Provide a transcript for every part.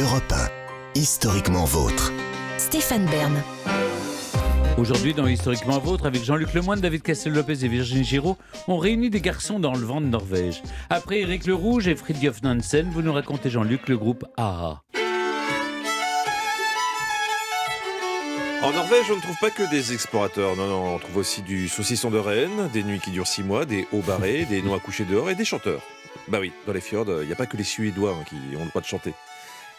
Europe 1, historiquement vôtre. Stéphane Bern. Aujourd'hui, dans Historiquement Vôtre, avec Jean-Luc Lemoyne, David Castel-Lopez et Virginie Giraud, on réunit des garçons dans le vent de Norvège. Après Eric Le Rouge et Fridtjof Nansen, vous nous racontez, Jean-Luc, le groupe AA. En Norvège, on ne trouve pas que des explorateurs. Non, non, on trouve aussi du saucisson de Rennes, des nuits qui durent six mois, des hauts barrés, des noix couchées dehors et des chanteurs. Bah oui, dans les fjords, il n'y a pas que les Suédois hein, qui ont le droit de chanter.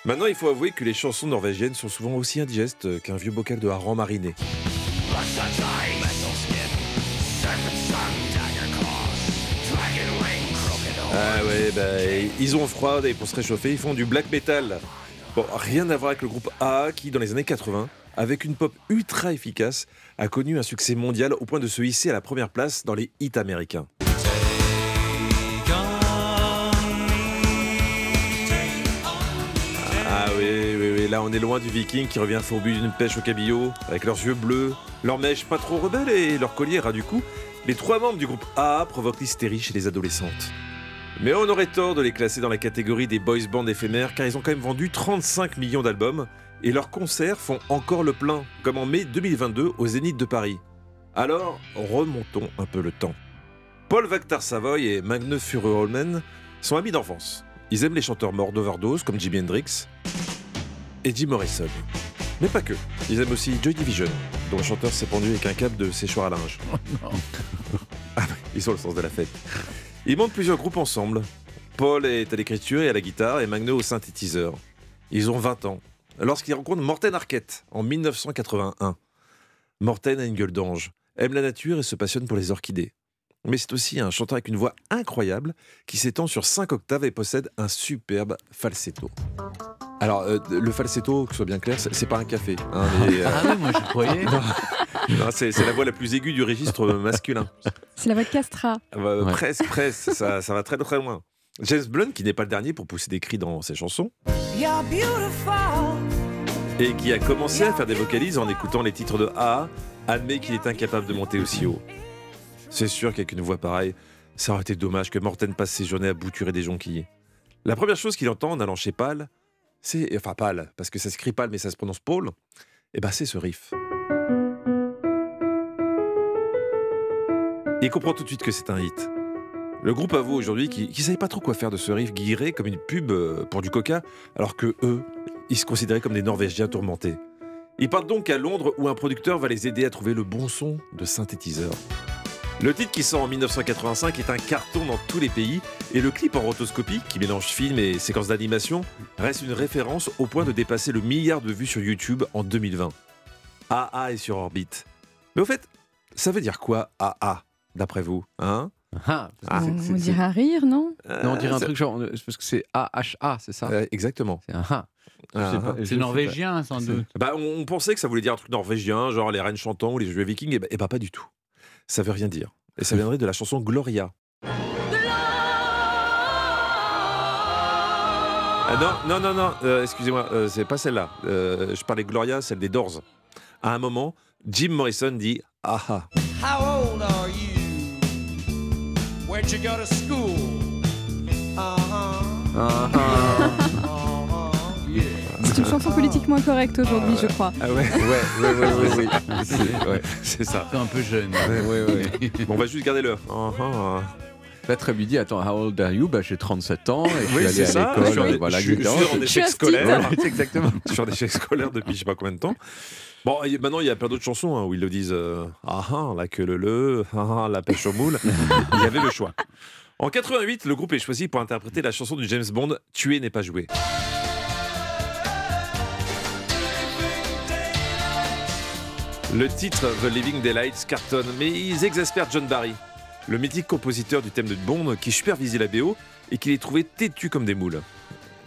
Maintenant, il faut avouer que les chansons norvégiennes sont souvent aussi indigestes qu'un vieux bocal de hareng mariné. Ah ouais, bah, ils ont froid et pour se réchauffer, ils font du black metal. Bon, rien à voir avec le groupe AA qui, dans les années 80, avec une pop ultra efficace, a connu un succès mondial au point de se hisser à la première place dans les hits américains. Là on est loin du viking qui revient fourbu d'une pêche au cabillaud, avec leurs yeux bleus, leurs mèches pas trop rebelles et leur collier ras du cou. Les trois membres du groupe AA provoquent l'hystérie chez les adolescentes. Mais on aurait tort de les classer dans la catégorie des boys bands éphémères car ils ont quand même vendu 35 millions d'albums et leurs concerts font encore le plein, comme en mai 2022 au Zénith de Paris. Alors, remontons un peu le temps. Paul Vactar Savoy et Magne Furuholmen sont amis d'enfance. Ils aiment les chanteurs morts d'overdose comme Jimi Hendrix et Jim Morrison. Mais pas que. Ils aiment aussi Joy Division, dont le chanteur s'est pendu avec un câble de séchoir à linge. Ah ouais, ils ont le sens de la fête. Ils montent plusieurs groupes ensemble. Paul est à l'écriture et à la guitare et Magno au synthétiseur. Ils ont 20 ans. Lorsqu'ils rencontrent Morten Arquette en 1981. Morten a une gueule d'ange, aime la nature et se passionne pour les orchidées. Mais c'est aussi un chanteur avec une voix incroyable qui s'étend sur 5 octaves et possède un superbe falsetto. Alors, euh, le falsetto, que ce soit bien clair, c'est pas un café. hein, mais, euh, Ah oui, moi je croyais. non, c'est c'est la voix la plus aiguë du registre masculin. C'est la voix de Castra. Bah, Ouais. Presque, presque, ça, ça va très très loin. James Blunt, qui n'est pas le dernier pour pousser des cris dans ses chansons, et qui a commencé à faire des vocalises en écoutant les titres de AA, admet qu'il est incapable de monter aussi haut. C'est sûr qu'avec une voix pareille, ça aurait été dommage que Morten passe ses journées à bouturer des jonquilles. La première chose qu'il entend en allant chez Pal, c'est. Enfin, Pal, parce que ça s'écrit Pal, mais ça se prononce Paul, et ben c'est ce riff. Il comprend tout de suite que c'est un hit. Le groupe avoue aujourd'hui qu'ils ne savaient pas trop quoi faire de ce riff guiré comme une pub euh, pour du coca, alors que eux, ils se considéraient comme des Norvégiens tourmentés. Ils partent donc à Londres où un producteur va les aider à trouver le bon son de synthétiseur. Le titre qui sort en 1985 est un carton dans tous les pays et le clip en rotoscopie, qui mélange film et séquences d'animation, reste une référence au point de dépasser le milliard de vues sur YouTube en 2020. AA est sur orbite. Mais au fait, ça veut dire quoi AA, d'après vous hein? Ah, Ah, on dirait un rire, non? Non, on dirait un c'est- truc genre. c'est Parce que c'est AHA, c'est ça? Euh, exactement. C'est un ha. Je Ah, ah. je C'est norvégien, sans doute. Bah, on, on pensait que ça voulait dire un truc norvégien, genre les reines chantants ou les jeux vikings, et bah, et bah, pas du tout. Ça veut rien dire. Et ça viendrait de la chanson Gloria. Ah, non, non, non, non, euh, excusez-moi, euh, c'est pas celle-là. Euh, je parlais Gloria, celle des Doors. À un moment, Jim Morrison dit Ah ah. How old are you? Where'd you go to school? Uh-huh. Ah, ah. Uh-huh. Une chanson politiquement incorrecte aujourd'hui, je crois. Ah ouais, ouais, ouais, ouais, ouais, ouais. C'est- ouais. c'est ça. C'est un peu jeune. Ouais, ouais, ouais. Bon, on va juste garder le. Ah, ah. Là, très lui dit Attends, how old are you? Bah, J'ai 37 ans et je Oui, suis c'est allé ça. à Je suis l'école. en- euh, Voilà, je suis- je suis en échec scolaire. Exactement. sur des chèques scolaires depuis je sais pas combien de temps. Bon, maintenant il y a plein d'autres chansons hein, où ils le disent euh, Ah ah, la queue le le, ah ah, la pêche au moule. il y avait le choix. En 88, le groupe est choisi pour interpréter la chanson du James Bond Tuer n'est pas joué. Le titre The Living Daylights cartonne, mais ils exaspèrent John Barry, le mythique compositeur du thème de Bond qui supervisait la BO et qui les trouvait têtus comme des moules.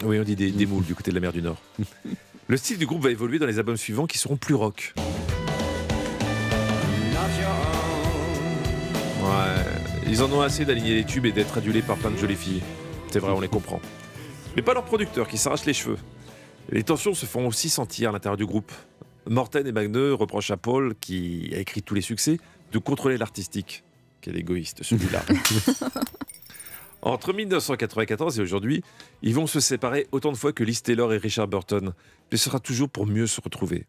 Oui, on dit des, des moules du côté de la mer du Nord. Le style du groupe va évoluer dans les albums suivants qui seront plus rock. Ouais, ils en ont assez d'aligner les tubes et d'être adulés par plein de jolies filles. C'est vrai, on les comprend. Mais pas leur producteur qui s'arrache les cheveux. Les tensions se font aussi sentir à l'intérieur du groupe. Morten et Magneux reprochent à Paul, qui a écrit tous les succès, de contrôler l'artistique. Quel égoïste celui-là. Entre 1994 et aujourd'hui, ils vont se séparer autant de fois que Liz Taylor et Richard Burton, mais ce sera toujours pour mieux se retrouver.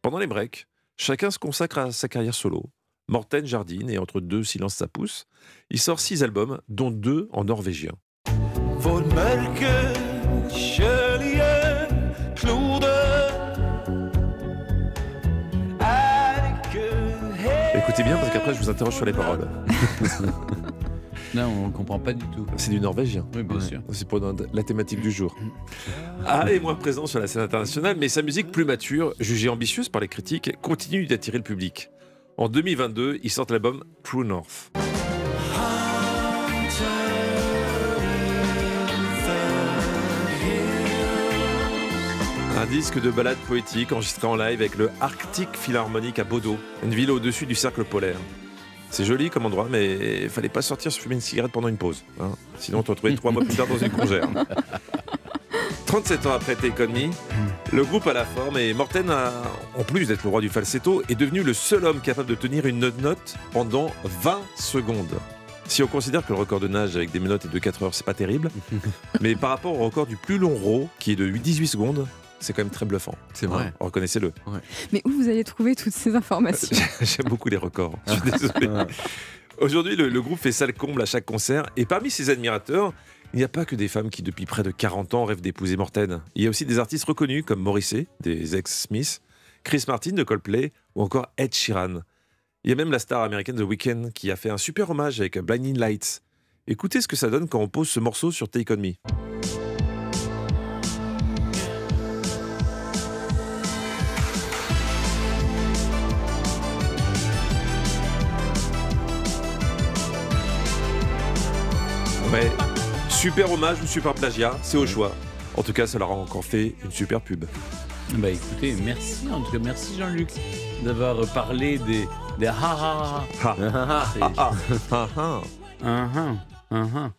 Pendant les breaks, chacun se consacre à sa carrière solo. Morten jardine et entre deux silences ça pousse. Il sort six albums, dont deux en norvégien. Écoutez bien parce qu'après je vous interroge sur les paroles. Là, on ne comprend pas du tout. C'est du norvégien. Oui, bien sûr. C'est pour la thématique du jour. Ah, est moins présent sur la scène internationale, mais sa musique plus mature, jugée ambitieuse par les critiques, continue d'attirer le public. En 2022, il sort l'album True North. Un disque de ballade poétique enregistré en live avec le Arctic Philharmonic à Bodo, une ville au-dessus du cercle polaire. C'est joli comme endroit, mais il fallait pas sortir se fumer une cigarette pendant une pause. hein. Sinon, on te retrouvait trois mois plus tard dans une congère. 37 ans après Take le groupe a la forme et Morten, a, en plus d'être le roi du falsetto, est devenu le seul homme capable de tenir une note pendant 20 secondes. Si on considère que le record de nage avec des menottes est de 4 heures, c'est pas terrible, mais par rapport au record du plus long row, qui est de 18 secondes, c'est quand même très bluffant. C'est vrai. Hein, Reconnaissez-le. Mais où vous allez trouver toutes ces informations? J'aime beaucoup les records. Je suis désolé. Aujourd'hui, le, le groupe fait salle comble à chaque concert. Et parmi ses admirateurs, il n'y a pas que des femmes qui, depuis près de 40 ans, rêvent d'épouser Morten. Il y a aussi des artistes reconnus comme Morrissey, des ex-Smiths, Chris Martin de Coldplay ou encore Ed Sheeran. Il y a même la star américaine The Weeknd qui a fait un super hommage avec Blinding Lights. Écoutez ce que ça donne quand on pose ce morceau sur Take On Me. Super hommage ou super plagiat, c'est au choix. En tout cas, ça leur a encore fait une super pub. Bah écoutez, merci en tout cas, merci Jean-Luc d'avoir parlé des, des ha ha ha. Ah, C'est- ah, ah, ah, ah. Ah, ah, ah, ah.